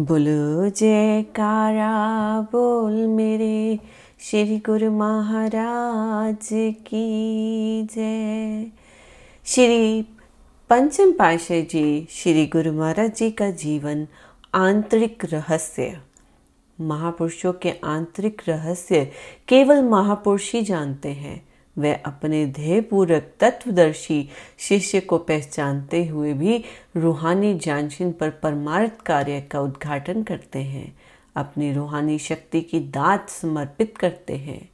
बोलो, जयकारा, बोल मेरे श्री गुरु महाराज की जय। श्री पंचम पाशाह जी, श्री गुरु महाराज जी का जीवन आंतरिक रहस्य। महापुरुषों के आंतरिक रहस्य केवल महापुरुष ही जानते हैं। वह अपने ध्येय पूर्वक तत्वदर्शी शिष्य को पहचानते हुए भी रूहानी जानशीन पर परमार्थ कार्य का उद्घाटन करते हैं। अपनी रूहानी शक्ति की दात समर्पित करते हैं।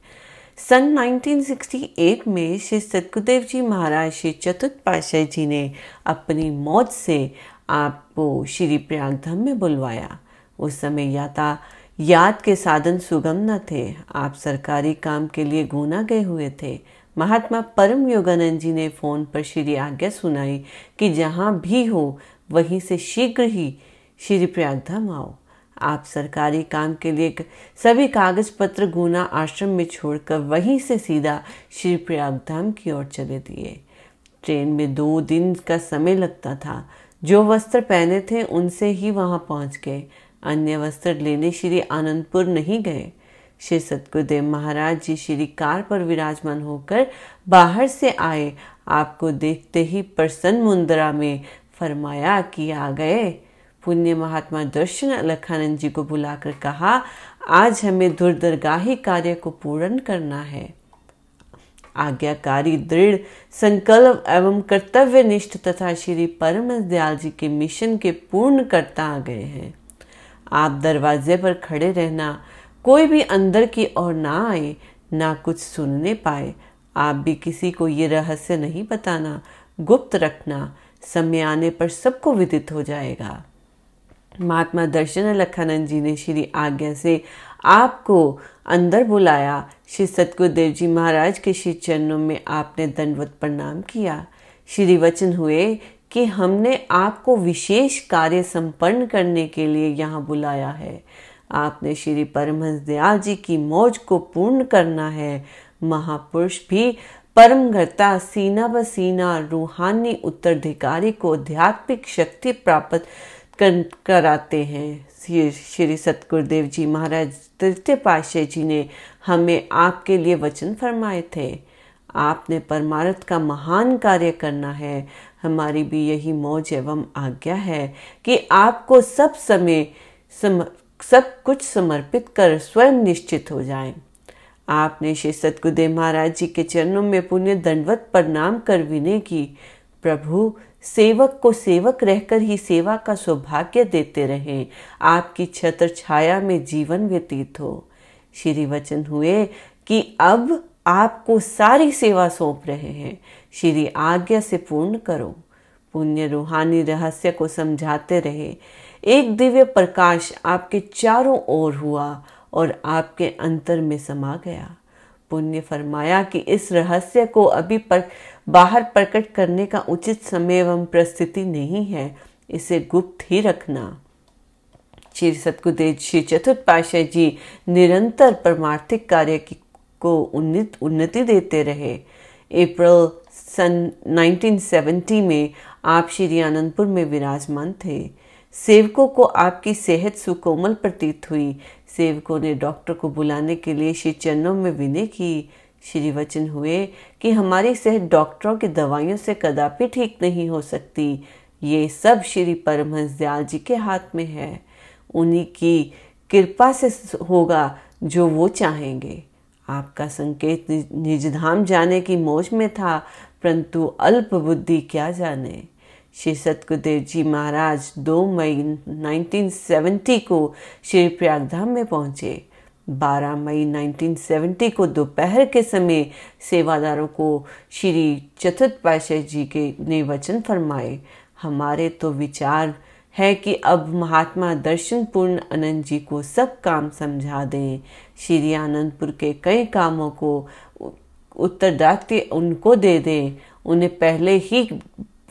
सन 1968 में श्री सतगुदेव जी महाराज श्री चतुर्थ पाशाह जी ने अपनी मौत से आपको श्री प्रयागधाम में बुलवाया। उस समय याता याद के साधन सुगम न थे। आप सरकारी काम के लिए गुना गए हुए थे। महात्मा परम योगानंद जी ने फ़ोन पर श्री आज्ञा सुनाई कि जहाँ भी हो, वहीं से शीघ्र ही श्री प्रयागधाम आओ। आप सरकारी काम के लिए सभी कागज़ पत्र गुना आश्रम में छोड़कर वहीं से सीधा श्री प्रयागधाम की ओर चले दिए। ट्रेन में दो दिन का समय लगता था। जो वस्त्र पहने थे, उनसे ही वहाँ पहुँच गए। अन्य वस्त्र लेने श्री आनंदपुर नहीं गए। श्री सतगुरुदेव महाराज जी श्री कार पर विराजमान होकर बाहर से आए। आपको देखते ही प्रसन्न मुंद्रा में फरमाया कि आ गए। पुण्य महात्मा दर्शन अलखानंद जी को बुलाकर कहा, आज हमें दुर्दरगाही कार्य को पूर्ण करना है। आज्ञाकारी, दृढ़, संकल्प एवं कर्तव्य निष्ठ तथा श्री परम दयाल जी के मिशन के पूर्ण करता आ गए हैं। आप दरवाजे पर खड़े रहना, कोई भी अंदर की ओर ना आए, ना कुछ सुनने पाए। आप भी किसी को ये रहस्य नहीं बताना। गुप्त रखना, समय आने पर सबको विदित हो जाएगा। महात्मा दर्शन लखानंद जी ने श्री आज्ञा से आपको अंदर बुलाया। श्री सतगुरुदेव जी महाराज के श्री चरणों में आपने दंडवत प्रणाम किया। श्री वचन हुए कि हमने आपको विशेष कार्य संपन्न करने के लिए यहाँ बुलाया है। आपने श्री परमहंस दयाल जी की मौज को पूर्ण करना है। महापुरुष भी परम घरता सीना ब सीना रूहानी उत्तराधिकारी को आध्यात्मिक शक्ति प्राप्त कर, कराते हैं। श्री सतगुरुदेव जी महाराज तृतीय पाशाह जी ने हमें आपके लिए वचन फरमाए थे। आपने परमारथ का महान कार्य करना है। हमारी भी यही मौज एवं आज्ञा है कि आपको सब समय सम, सब कुछ समर्पित कर स्वयं निश्चित हो जाएँ। आपने श्री सतगुरुदेव महाराज जी के चरणों में पुण्य दंडवत प्रणाम कर विनय की। प्रभु सेवक को सेवक रहकर ही सेवा का सौभाग्य देते रहे। आपकी छत्र छाया में जीवन व्यतीत हो। श्री वचन हुए कि अब आपको सारी सेवा सौंप रहे हैं। श्री आज्ञा से पूर्ण करो। पुण्य रूहानी रहस्य को समझाते रहे। एक दिव्य प्रकाश आपके चारों ओर हुआ और आपके अंतर में समा गया। पुण्य फरमाया कि इस रहस्य को अभी पर बाहर प्रकट करने का उचित समय एवं परिस्थिति नहीं है। इसे गुप्त ही रखना। श्री सतगुदेव श्री चतुर्थ पाशाह जी निरंतर परमार्थिक कार्य की को उन्नत उन्नति देते रहे। अप्रैल सन 1970 में आप श्री आनंदपुर में विराजमान थे। सेवकों को आपकी सेहत सुकोमल प्रतीत हुई। सेवकों ने डॉक्टर को बुलाने के लिए श्री चरणों में विनय की। श्री वचन हुए कि हमारी सेहत डॉक्टरों की दवाइयों से कदापि ठीक नहीं हो सकती। ये सब श्री परमहंस दयाल जी के हाथ में है। उन्हीं की कृपा से होगा जो वो चाहेंगे। आपका संकेत निजधाम जाने की मौज में था। परंतु अल्प बुद्धि क्या जाने? श्री सतगुरुदेव जी महाराज 2 मई 1970 को श्री प्रयागधाम में पहुँचे। 12 मई 1970 को दोपहर के समय सेवादारों को श्री चतुर्थ पाशाह जी के ने वचन फरमाए। हमारे तो विचार है कि अब महात्मा दर्शन पूर्ण आनंद जी को सब काम समझा दें। श्री आनंदपुर के कई कामों को उत्तरदायित्व उनको दे दें। उन्हें पहले ही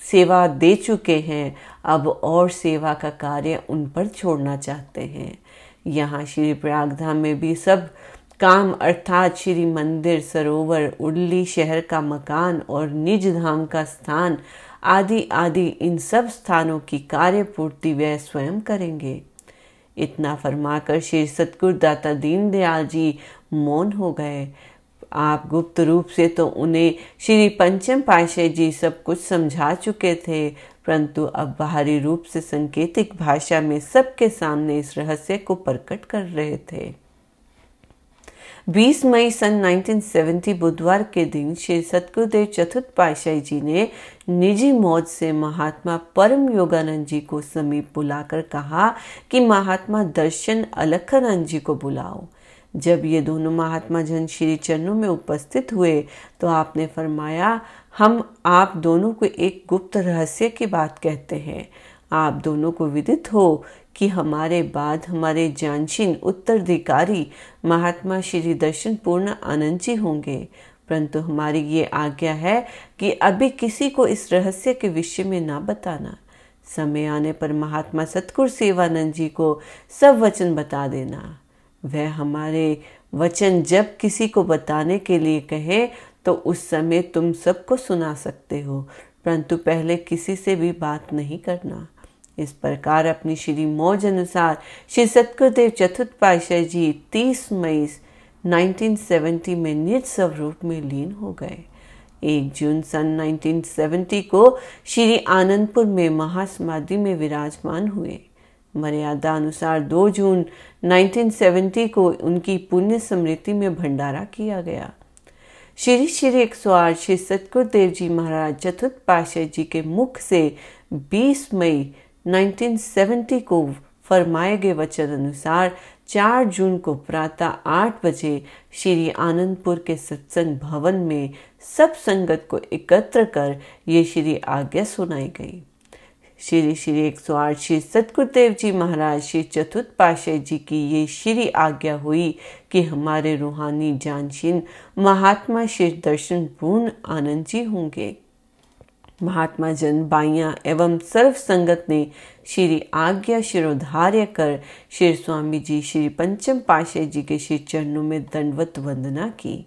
सेवा दे चुके हैं। अब और सेवा का कार्य उन पर छोड़ना चाहते हैं। यहाँ श्री प्रयागधाम में भी सब काम अर्थात श्री मंदिर, सरोवर, उड़ली शहर का मकान और निज धाम का स्थान आदि आदि इन सब स्थानों की कार्य पूर्ति वे स्वयं करेंगे। इतना फरमाकर श्री सतगुरु दाता दीनदयाल जी मौन हो गए। आप गुप्त रूप से तो उन्हें श्री पंचम पाशा जी सब कुछ समझा चुके थे, परंतु अब बाहरी रूप से संकेतिक भाषा में सबके सामने इस रहस्य को प्रकट कर रहे थे। 20 मई सन 1970 बुधवार के दिन श्री सतगुरुदेव चतुर्थ पाशाही जी ने निजी मौज से महात्मा परम योगानंद जी को समीप बुलाकर कहा कि महात्मा दर्शन अलखनंद जी को बुलाओ। जब ये दोनों महात्मा जन श्री चरणों में उपस्थित हुए तो आपने फरमाया, हम आप दोनों को एक गुप्त रहस्य की बात कहते हैं। आप दोनों को विदित हो कि हमारे बाद हमारे जानशीन उत्तराधिकारी महात्मा श्री दर्शन पूर्ण आनंद जी होंगे। परंतु हमारी ये आज्ञा है कि अभी किसी को इस रहस्य के विषय में ना बताना। समय आने पर महात्मा सतगुरु सेवानंद जी को सब वचन बता देना। वह हमारे वचन जब किसी को बताने के लिए कहे तो उस समय तुम सबको सुना सकते हो। परंतु पहले किसी से भी बात नहीं करना। इस प्रकार अपनी श्री मौज अनुसार श्री सतगुरुदेव चतुर्थ पाशाह जी 30 मई 1970 में निज स्वरूप में लीन हो गए। एक जून सन 1970 को श्री आनंदपुर में महासमाधि में विराजमान हुए। मर्यादा अनुसार 2 जून 1970 को उनकी पुण्य स्मृति में भंडारा किया गया। श्री श्री एक सौ आठ श्री सतगुरुदेव जी महाराज चतुर्थ पाशाह जी के मुख से 20 मई 1970 को फरमाए गए वचन अनुसार 4 जून को प्रातः 8 बजे श्री आनंदपुर के सत्संग भवन में सब संगत को एकत्र कर ये श्री आज्ञा सुनाई गई। श्री श्री एक सौ आठ श्री सतगुरुदेव जी महाराज, श्री चतुर्थ पाशाह जी की ये श्री आज्ञा हुई कि हमारे रूहानी, जानशीन, महात्मा श्री दर्शन पूर्ण आनंद जी होंगे। महात्मा जन बाइया एवं सर्व संगत ने श्री आज्ञा शिरोधार्य कर श्री स्वामी जी श्री पंचम पाशे जी के श्री चरणों में दंडवत वंदना की।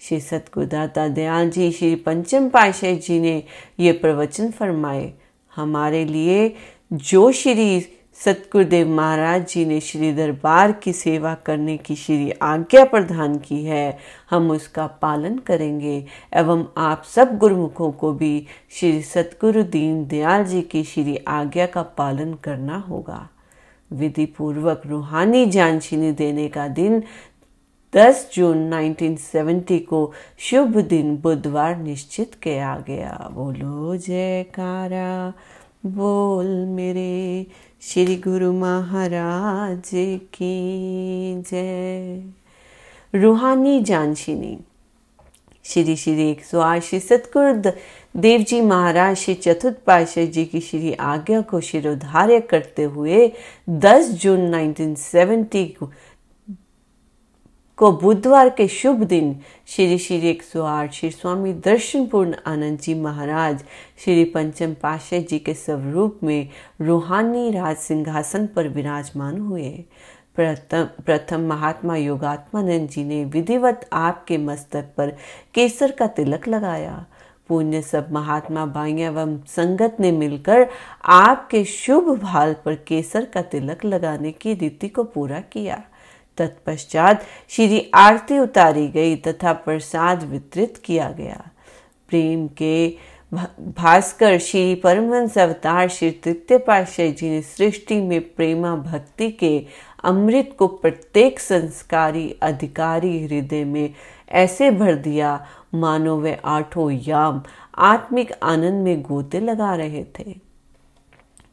श्री सतगुरुदाता दयाल जी श्री पंचम पाशे जी ने ये प्रवचन फरमाए, हमारे लिए जो श्री सतगुरुदेव महाराज जी ने श्री दरबार की सेवा करने की श्री आज्ञा प्रदान की है। हम उसका पालन करेंगे। एवं आप सब गुरुमुखों को भी श्री सतगुरु दीन दयाल जी की श्री आज्ञा का पालन करना होगा। विधि पूर्वक रूहानी जानशीनी देने का दिन 10 जून 1970 को शुभ दिन बुधवार निश्चित किया गया। बोलो जयकारा, बोल मेरे श्री गुरु महाराज की जय। रूहानी जानशीनी। श्री श्री एक सौ आशी सतगुरु देव जी महाराज श्री चतुर्थ पातशाह जी की श्री आज्ञा को शिरोधार्य करते हुए 10 जून 1970 को को बुधवार के शुभ दिन श्री श्री एक सौ आठ श्री स्वामी दर्शन पूर्ण आनंद जी महाराज श्री पंचम पाशाह जी के स्वरूप में रूहानी राज सिंहासन पर विराजमान हुए। प्रथम प्रथम महात्मा योगात्मानंद जी ने विधिवत आपके मस्तक पर केसर का तिलक लगाया। पुण्य सब महात्मा बाइया एवं संगत ने मिलकर आपके शुभ भाल पर केसर का तिलक लगाने की रीति को पूरा किया। तत्पश्चात श्री आरती उतारी गई तथा प्रसाद वितरित किया गया। प्रेम के भास्कर श्री परमहंस अवतार श्री तृतीय पातशाह जी ने सृष्टि में प्रेमा भक्ति के अमृत को प्रत्येक संस्कारी अधिकारी हृदय में ऐसे भर दिया, मानो वे आठों याम आत्मिक आनंद में गोते लगा रहे थे।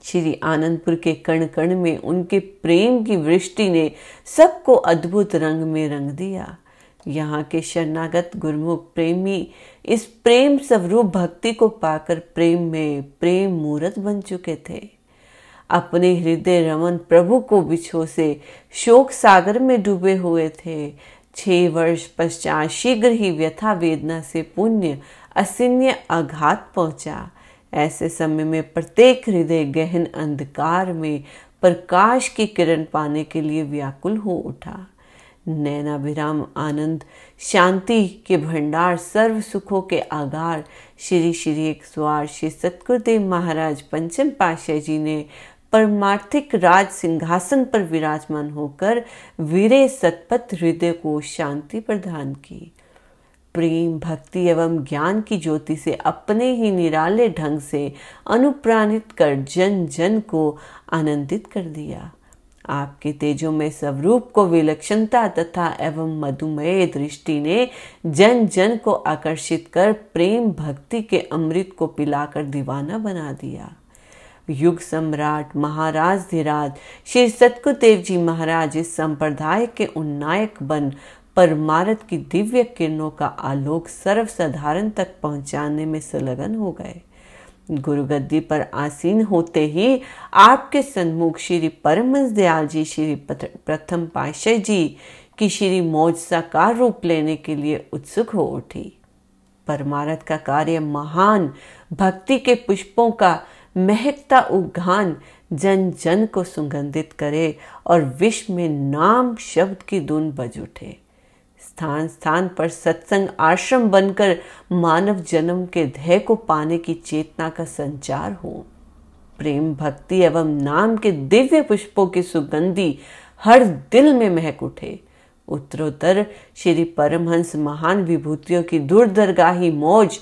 श्री आनंदपुर के कण कण में उनके प्रेम की वृष्टि ने सबको अद्भुत रंग में रंग दिया। यहाँ के शरणागत गुरमुख प्रेमी इस प्रेम स्वरूप भक्ति को पाकर प्रेम में प्रेम मूर्त बन चुके थे। अपने हृदय रमन प्रभु को बिछो से शोक सागर में डूबे हुए थे। छह वर्ष पश्चात शीघ्र ही व्यथा वेदना से पुण्य असिन्य आघात पहुँचा। ऐसे समय में प्रत्येक हृदय गहन अंधकार में प्रकाश की किरण पाने के लिए व्याकुल हो उठा। नैनाभिराम आनंद, शांति के भंडार, सर्व सुखों के आगार, श्री श्री एक स्वार श्री सतगुरुदेव महाराज पंचम पाशाह जी ने परमार्थिक राज सिंहासन पर विराजमान होकर वीरे सतपथ हृदय को शांति प्रदान की। प्रेम, भक्ति एवं ज्ञान की ज्योति से अपने ही निराले ढंग से अनुप्राणित कर जन जन को आनंदित कर दिया। आपके तेजो में स्वरूप को विलक्षणता तथा एवं मधुमेह दृष्टि ने जन जन को आकर्षित कर प्रेम, भक्ति के अमृत को पिलाकर दीवाना बना दिया। युग सम्राट महाराज धीराज, श्री सतकुदेव जी महाराज इस संप्रदाय के उन्नायक बन परमारत की दिव्य किरणों का आलोक सर्वसाधारण तक पहुँचाने में संलग्न हो गए। गुरुगद्दी पर आसीन होते ही आपके सन्मुख श्री परमंश दयाल जी श्री प्रथम पाशाह जी की श्री मौज साकार रूप लेने के लिए उत्सुक हो उठी। परमारथ का कार्य महान, भक्ति के पुष्पों का महकता उद्घान जन जन को सुगंधित करे और विश्व में नाम शब्द की धुन बज उठे। स्थान स्थान पर सत्संग आश्रम बनकर मानव जन्म के ध्यय को पाने की चेतना का संचार हो। प्रेम, भक्ति एवं नाम के दिव्य पुष्पों की सुगंधी हर दिल में महक उठे। उत्तरोत्तर श्री परमहंस महान विभूतियों की दूरदरगाही मौज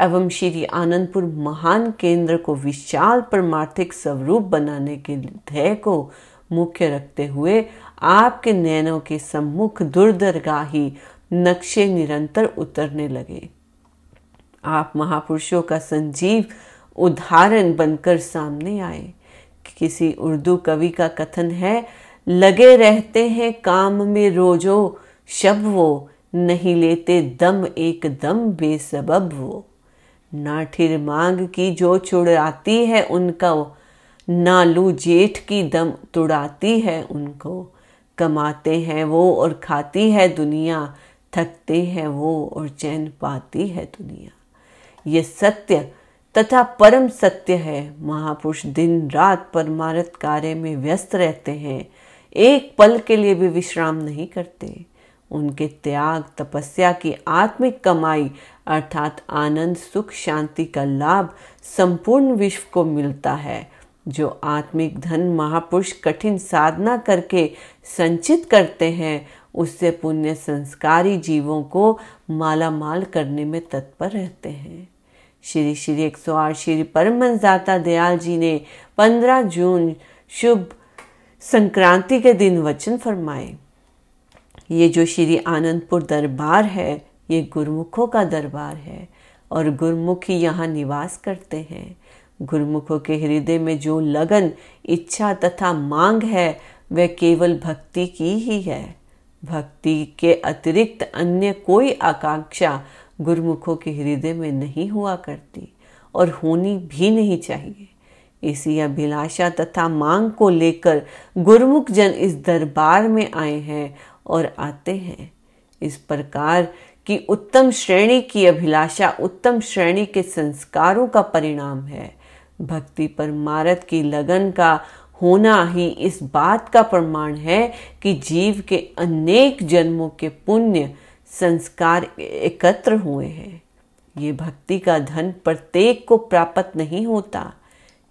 एवं श्री आनंदपुर महान केंद्र को विशाल परमार्थिक स्वरूप बनाने के ध्यय को मुख्य रखते हुए आपके नैनों के सम्मुख दुर्दरगाही नक्शे निरंतर उतरने लगे। आप महापुरुषों का संजीव उदाहरण बनकर सामने आए किसी उर्दू कवि का कथन है, लगे रहते हैं काम में रोजो, शब वो, नहीं लेते दम एक दम बेसबब वो। ना ठिर मांग की जो छुड़ाती है उनका, नालू जेठ की दम तुड़ाती है उनको। कमाते हैं वो और खाती है दुनिया, थकते हैं वो और चैन पाती है दुनिया। ये सत्य तथा परम सत्य है। महापुरुष दिन रात परमारथ कार्य में व्यस्त रहते हैं। एक पल के लिए भी विश्राम नहीं करते। उनके त्याग, तपस्या की आत्मिक कमाई अर्थात आनंद, सुख, शांति का लाभ संपूर्ण विश्व को मिलता है। जो आत्मिक धन महापुरुष कठिन साधना करके संचित करते हैं, उससे पुण्य संस्कारी जीवों को माला माल करने में तत्पर रहते हैं। श्री श्री एक सौ आठ श्री परमहंस दाता दयाल जी ने पंद्रह जून शुभ संक्रांति के दिन वचन फरमाए। ये जो श्री आनंदपुर दरबार है, ये गुरमुखों का दरबार है और गुरुमुखी यहाँ निवास करते हैं। गुरुमुखों के हृदय में जो लगन, इच्छा तथा मांग है, वह केवल भक्ति की ही है। भक्ति के अतिरिक्त अन्य कोई आकांक्षा गुरुमुखों के हृदय में नहीं हुआ करती और होनी भी नहीं चाहिए। इसी अभिलाषा तथा मांग को लेकर गुरुमुख जन इस दरबार में आए हैं और आते हैं। इस प्रकार की उत्तम श्रेणी की अभिलाषा उत्तम श्रेणी के संस्कारों का परिणाम है। भक्ति परमारथ की लगन का होना ही इस बात का प्रमाण है कि जीव के अनेक जन्मों के पुण्य संस्कार एकत्र हुए हैं। ये भक्ति का धन प्रत्येक को प्राप्त नहीं होता।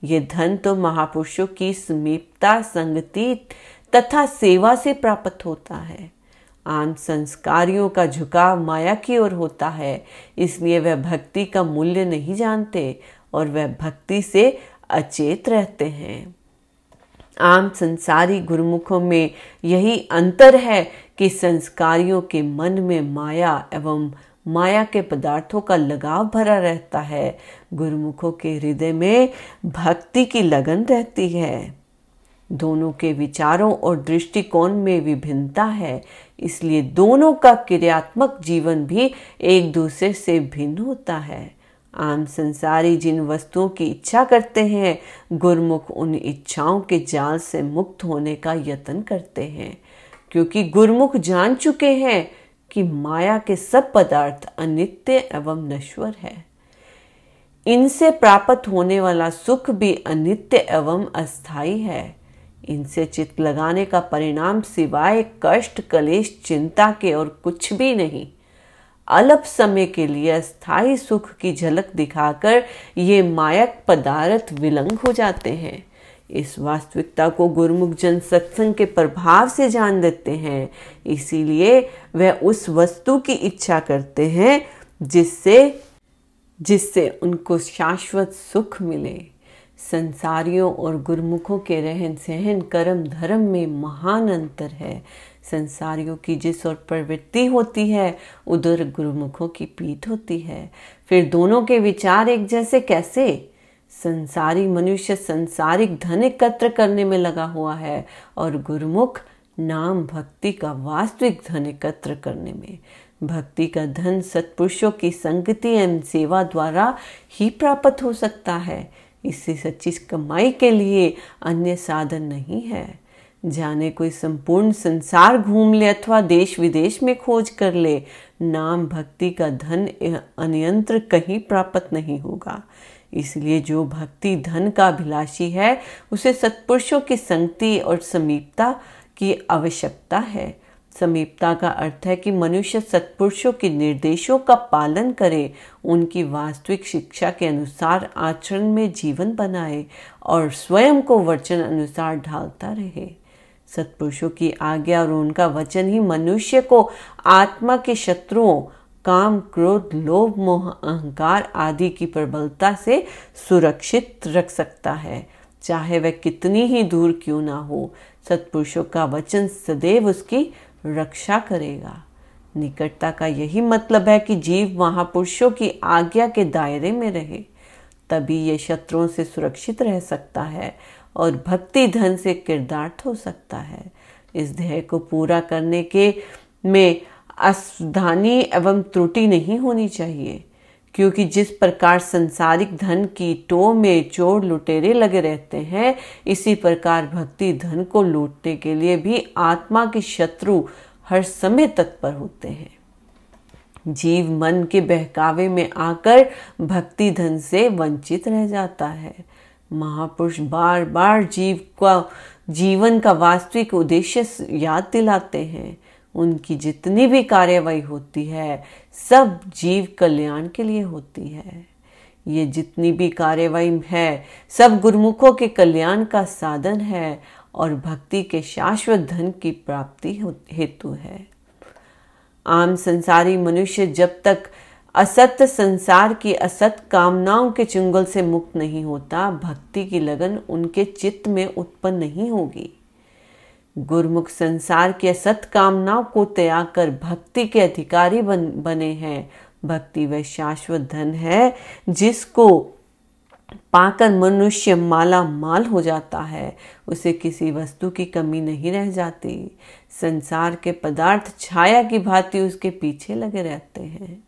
ये धन तो महापुरुषों की समीपता, संगति तथा सेवा से प्राप्त होता है। आम संस्कारियों का झुकाव माया की ओर होता है, इसलिए वह भक्ति का मूल्य नहीं जानते और वह भक्ति से अचेत रहते हैं। आम संसारी गुरुमुखों में यही अंतर है कि संस्कारियों के मन में माया एवं माया के पदार्थों का लगाव भरा रहता है। गुरुमुखों के हृदय में भक्ति की लगन रहती है। दोनों के विचारों और दृष्टिकोण में विभिन्नता है, इसलिए दोनों का क्रियात्मक जीवन भी एक दूसरे से भिन्न होता है। आम संसारी जिन वस्तुओं की इच्छा करते हैं, गुरमुख उन इच्छाओं के जाल से मुक्त होने का यत्न करते हैं। क्योंकि गुरमुख जान चुके हैं कि माया के सब पदार्थ अनित्य एवं नश्वर है। इनसे प्राप्त होने वाला सुख भी अनित्य एवं अस्थाई है। इनसे चित्त लगाने का परिणाम सिवाय कष्ट, कलेश, चिंता के और कुछ भी नहीं। अल्प समय के लिए स्थायी सुख की झलक दिखाकर ये मायक पदार्थ विलंग हो जाते हैं। इस वास्तविकता को गुरुमुख जन सत्संग के प्रभाव से जान लेते हैं। इसीलिए वह उस वस्तु की इच्छा करते हैं जिससे जिससे उनको शाश्वत सुख मिले। संसारियों और गुरुमुखों के रहन सहन कर्म धर्म में महान अंतर है। संसारियों की जिस ओर प्रवृत्ति होती है, उधर गुरुमुखों की पीठ होती है। फिर दोनों के विचार एक जैसे कैसे? संसारी मनुष्य संसारिक धन एकत्र करने में लगा हुआ है और गुरुमुख नाम भक्ति का वास्तविक धन एकत्र करने में। भक्ति का धन सत्पुरुषों की संगति एवं सेवा द्वारा ही प्राप्त हो सकता है। इससे सच्ची कमाई के लिए अन्य साधन नहीं है। जाने कोई संपूर्ण संसार घूम ले अथवा देश विदेश में खोज कर ले, नाम भक्ति का धन अनियंत्र कहीं प्राप्त नहीं होगा। इसलिए जो भक्ति धन का अभिलाषी है, उसे सत्पुरुषों की संगति और समीपता की आवश्यकता है। समीपता का अर्थ है कि मनुष्य सत्पुरुषों के निर्देशों का पालन करे, उनकी वास्तविक शिक्षा के अनुसार आचरण में जीवन बनाए और स्वयं को वचन अनुसार ढालता रहे। सत्पुरुषों की आज्ञा और उनका वचन ही मनुष्य को आत्मा के शत्रुओं, काम, क्रोध, लोभ, मोह, अहंकार आदि की प्रबलता से सुरक्षित रख सकता है। चाहे वह कितनी ही दूर क्यों ना हो, सत्पुरुषों का वचन सदैव उसकी रक्षा करेगा। निकटता का यही मतलब है कि जीव महापुरुषों की आज्ञा के दायरे में रहे, तभी ये शत्रुओं से सुरक्षित रह सकता है। और भक्ति धन से किरदार्थ हो सकता है। इस ध्येय को पूरा करने के में असावधानी एवं त्रुटि नहीं होनी चाहिए, क्योंकि जिस प्रकार संसारिक धन की टो में चोर लुटेरे लगे रहते हैं, इसी प्रकार भक्ति धन को लूटने के लिए भी आत्मा के शत्रु हर समय तत्पर होते हैं। जीव मन के बहकावे में आकर भक्ति धन से वंचित रह जाता है। महापुरुष बार बार जीव का, जीवन का वास्तविक उद्देश्य याद दिलाते हैं। उनकी जितनी भी कार्यवाही होती है, सब जीव कल्याण के लिए होती है। ये जितनी भी कार्यवाही है, सब गुरुमुखों के कल्याण का साधन है और भक्ति के शाश्वत धन की प्राप्ति हेतु है। आम संसारी मनुष्य जब तक असत्य संसार की असत कामनाओं के चुंगल से मुक्त नहीं होता, भक्ति की लगन उनके चित्त में उत्पन्न नहीं होगी। गुरमुख संसार की असत कामनाओं को त्याग कर भक्ति के अधिकारी बन, बने हैं। भक्ति वह शाश्वत धन है, जिसको पाकर मनुष्य माला माल हो जाता है। उसे किसी वस्तु की कमी नहीं रह जाती। संसार के पदार्थ छाया की भांति उसके पीछे लगे रहते हैं।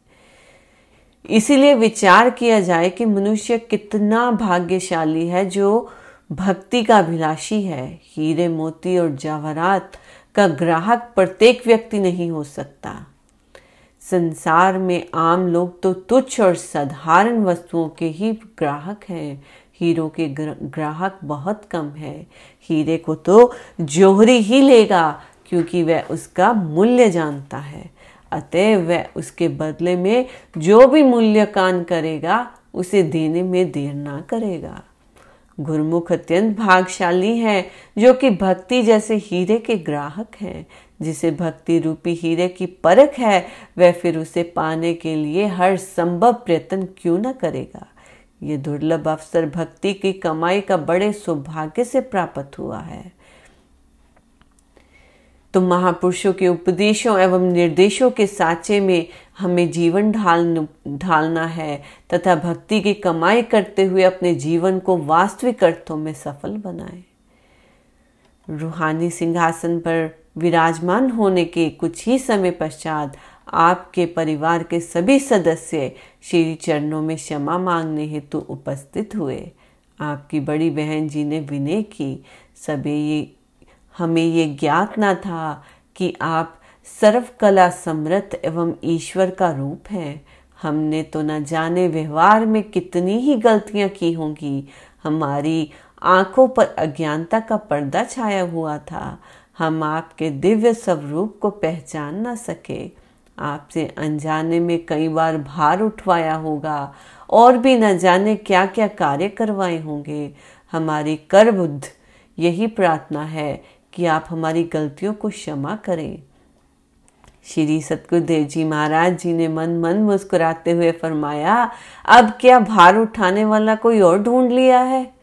इसीलिए विचार किया जाए कि मनुष्य कितना भाग्यशाली है जो भक्ति का अभिलाषी है। हीरे, मोती और जवाहरात का ग्राहक प्रत्येक व्यक्ति नहीं हो सकता। संसार में आम लोग तो तुच्छ और साधारण वस्तुओं के ही ग्राहक हैं। हीरो के ग्राहक बहुत कम है। हीरे को तो जोहरी ही लेगा, क्योंकि वह उसका मूल्य जानता है। अतः वह उसके बदले में जो भी मूल्य कान करेगा, उसे देने में देर ना करेगा। गुरुमुख अत्यंत भागशाली है, जो कि भक्ति जैसे हीरे के ग्राहक हैं। जिसे भक्ति रूपी हीरे की परख है, वह फिर उसे पाने के लिए हर संभव प्रयत्न क्यों न करेगा? ये दुर्लभ अवसर भक्ति की कमाई का बड़े सौभाग्य से प्राप्त हुआ है। तो महापुरुषों के उपदेशों एवं निर्देशों के साचे में हमें जीवन ढाल ढालना है तथा भक्ति की कमाई करते हुए अपने जीवन को वास्तविक अर्थों में सफल बनाए। रूहानी सिंहासन पर विराजमान होने के कुछ ही समय पश्चात आपके परिवार के सभी सदस्य श्री चरणों में क्षमा मांगने हेतु उपस्थित हुए। आपकी बड़ी बहन जी ने विनय की, सभी ये हमें ये ज्ञात ना था कि आप सर्वकला समृद्ध एवं ईश्वर का रूप हैं। हमने तो न जाने व्यवहार में कितनी ही गलतियाँ की होंगी। हमारी आँखों पर अज्ञानता का पर्दा छाया हुआ था। हम आपके दिव्य स्वरूप को पहचान ना सके। आपसे अनजाने में कई बार भार उठवाया होगा और भी न जाने क्या क्या कार्य करवाए होंगे। हमारी कर बुद्ध यही प्रार्थना है कि आप हमारी गलतियों को क्षमा करें। श्री सतगुरुदेव जी महाराज जी ने मन मन मुस्कुराते हुए फरमाया, अब क्या भार उठाने वाला कोई और ढूंढ लिया है?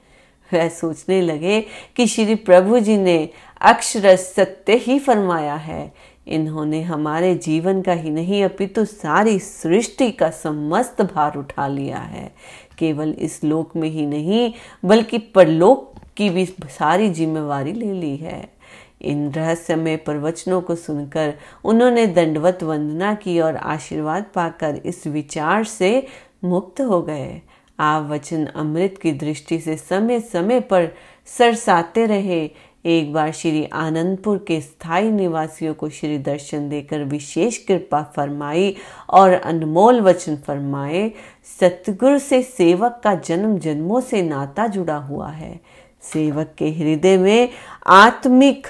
वह सोचने लगे कि श्री प्रभु जी ने अक्षर सत्य ही फरमाया है। इन्होंने हमारे जीवन का ही नहीं, अपितु सारी सृष्टि का समस्त भार उठा लिया है। केवल इस लोक में ही नहीं, बल्कि परलोक की भी सारी जिम्मेवारी ले ली है। इन रहस्यमय प्रवचनों को सुनकर उन्होंने दंडवत वंदना की और आशीर्वाद पाकर इस विचार से मुक्त हो गए। आप वचन अमृत की दृष्टि से समय समय पर सरसाते रहे। एक बार श्री आनंदपुर के स्थायी निवासियों को श्री दर्शन देकर विशेष कृपा फरमाई और अनमोल वचन फरमाए, सतगुरु से सेवक का जन्म जन्मों से नाता जुड़ा हुआ है। सेवक के हृदय में आत्मिक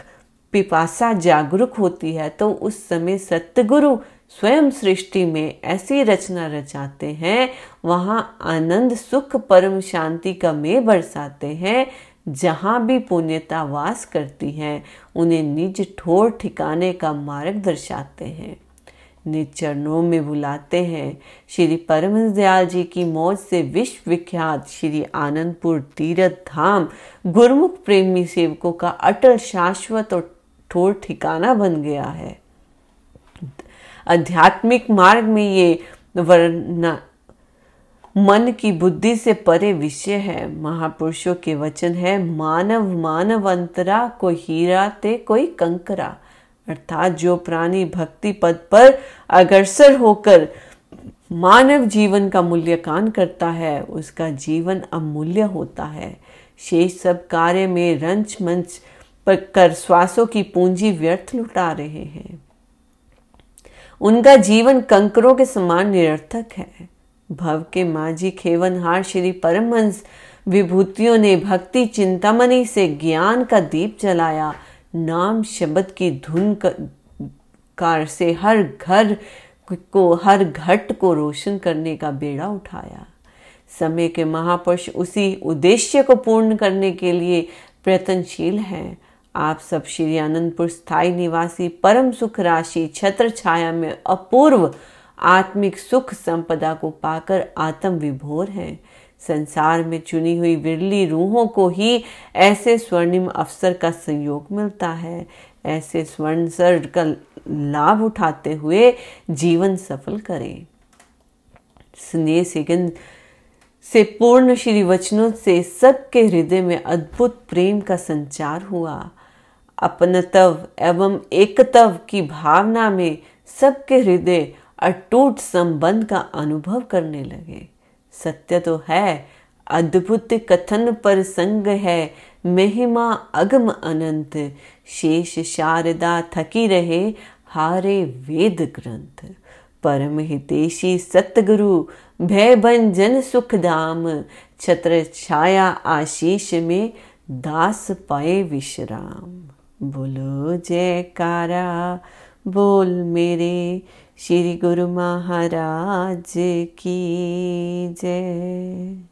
पिपासा जागरूक होती है तो उस समय सतगुरु स्वयं सृष्टि में ऐसी रचना रचाते हैं। वहाँ आनंद, सुख, परम शांति का में बरसाते हैं, जहाँ भी पुण्यता वास करती है, उन्हें निज ठोर ठिकाने का मार्ग दर्शाते हैं। निज चरणों में बुलाते हैं। श्री परम दयाल जी की मौज से विश्व विख्यात श्री आनंदपुर तीर्थ धाम गुरमुख प्रेमी सेवकों का अटल शाश्वत और ठोर ठिकाना बन गया है। आध्यात्मिक मार्ग में ये वर्णा मन की बुद्धि से परे विषय है। महापुरुषों के वचन है, मानव मानव अंतरा कोई हीरा ते कोई कंकरा। अर्थात जो प्राणी भक्ति पद पर अग्रसर होकर मानव जीवन का मूल्यकान करता है, उसका जीवन अमूल्य होता है। शेष सब कार्य में रंच मंच कर श्वासों की पूंजी व्यर्थ लुटा रहे हैं। उनका जीवन कंकरों के समान निरर्थक है। भव के माजी खेवनहार श्री परमहंस विभूतियों ने भक्ति चिंतामणि से ज्ञान का दीप जलाया। नाम शब्द की धुन कार से हर घर को, हर घट को रोशन करने का बेड़ा उठाया। समय के महापुरुष उसी उद्देश्य को पूर्ण करने के लिए प्रयत्नशील हैं। आप सब श्री आनंदपुर स्थायी निवासी परम सुख राशि छत्र छाया में अपूर्व आत्मिक सुख संपदा को पाकर आत्म विभोर हैं। संसार में चुनी हुई विरली रूहों को ही ऐसे स्वर्णिम अवसर का संयोग मिलता है। ऐसे स्वर्ण सर का लाभ उठाते हुए जीवन सफल करें। स्नेह सिगंध से पूर्ण श्री वचनों से सबके हृदय में अद्भुत प्रेम का संचार हुआ। अपनतव एवं एकतव की भावना में सबके हृदय अटूट संबंध का अनुभव करने लगे। सत्य तो है, अद्भुत कथन पर संग है, महिमा अगम अनंत, शेष शारदा थकी रहे हारे वेद ग्रंथ। परम हितेशी सतगुरु भय भंजन सुख धाम छत्र छाया आशीष में दास पाए विश्राम। बोलो, जयकारा, बोल मेरे श्री गुरु महाराज की जय।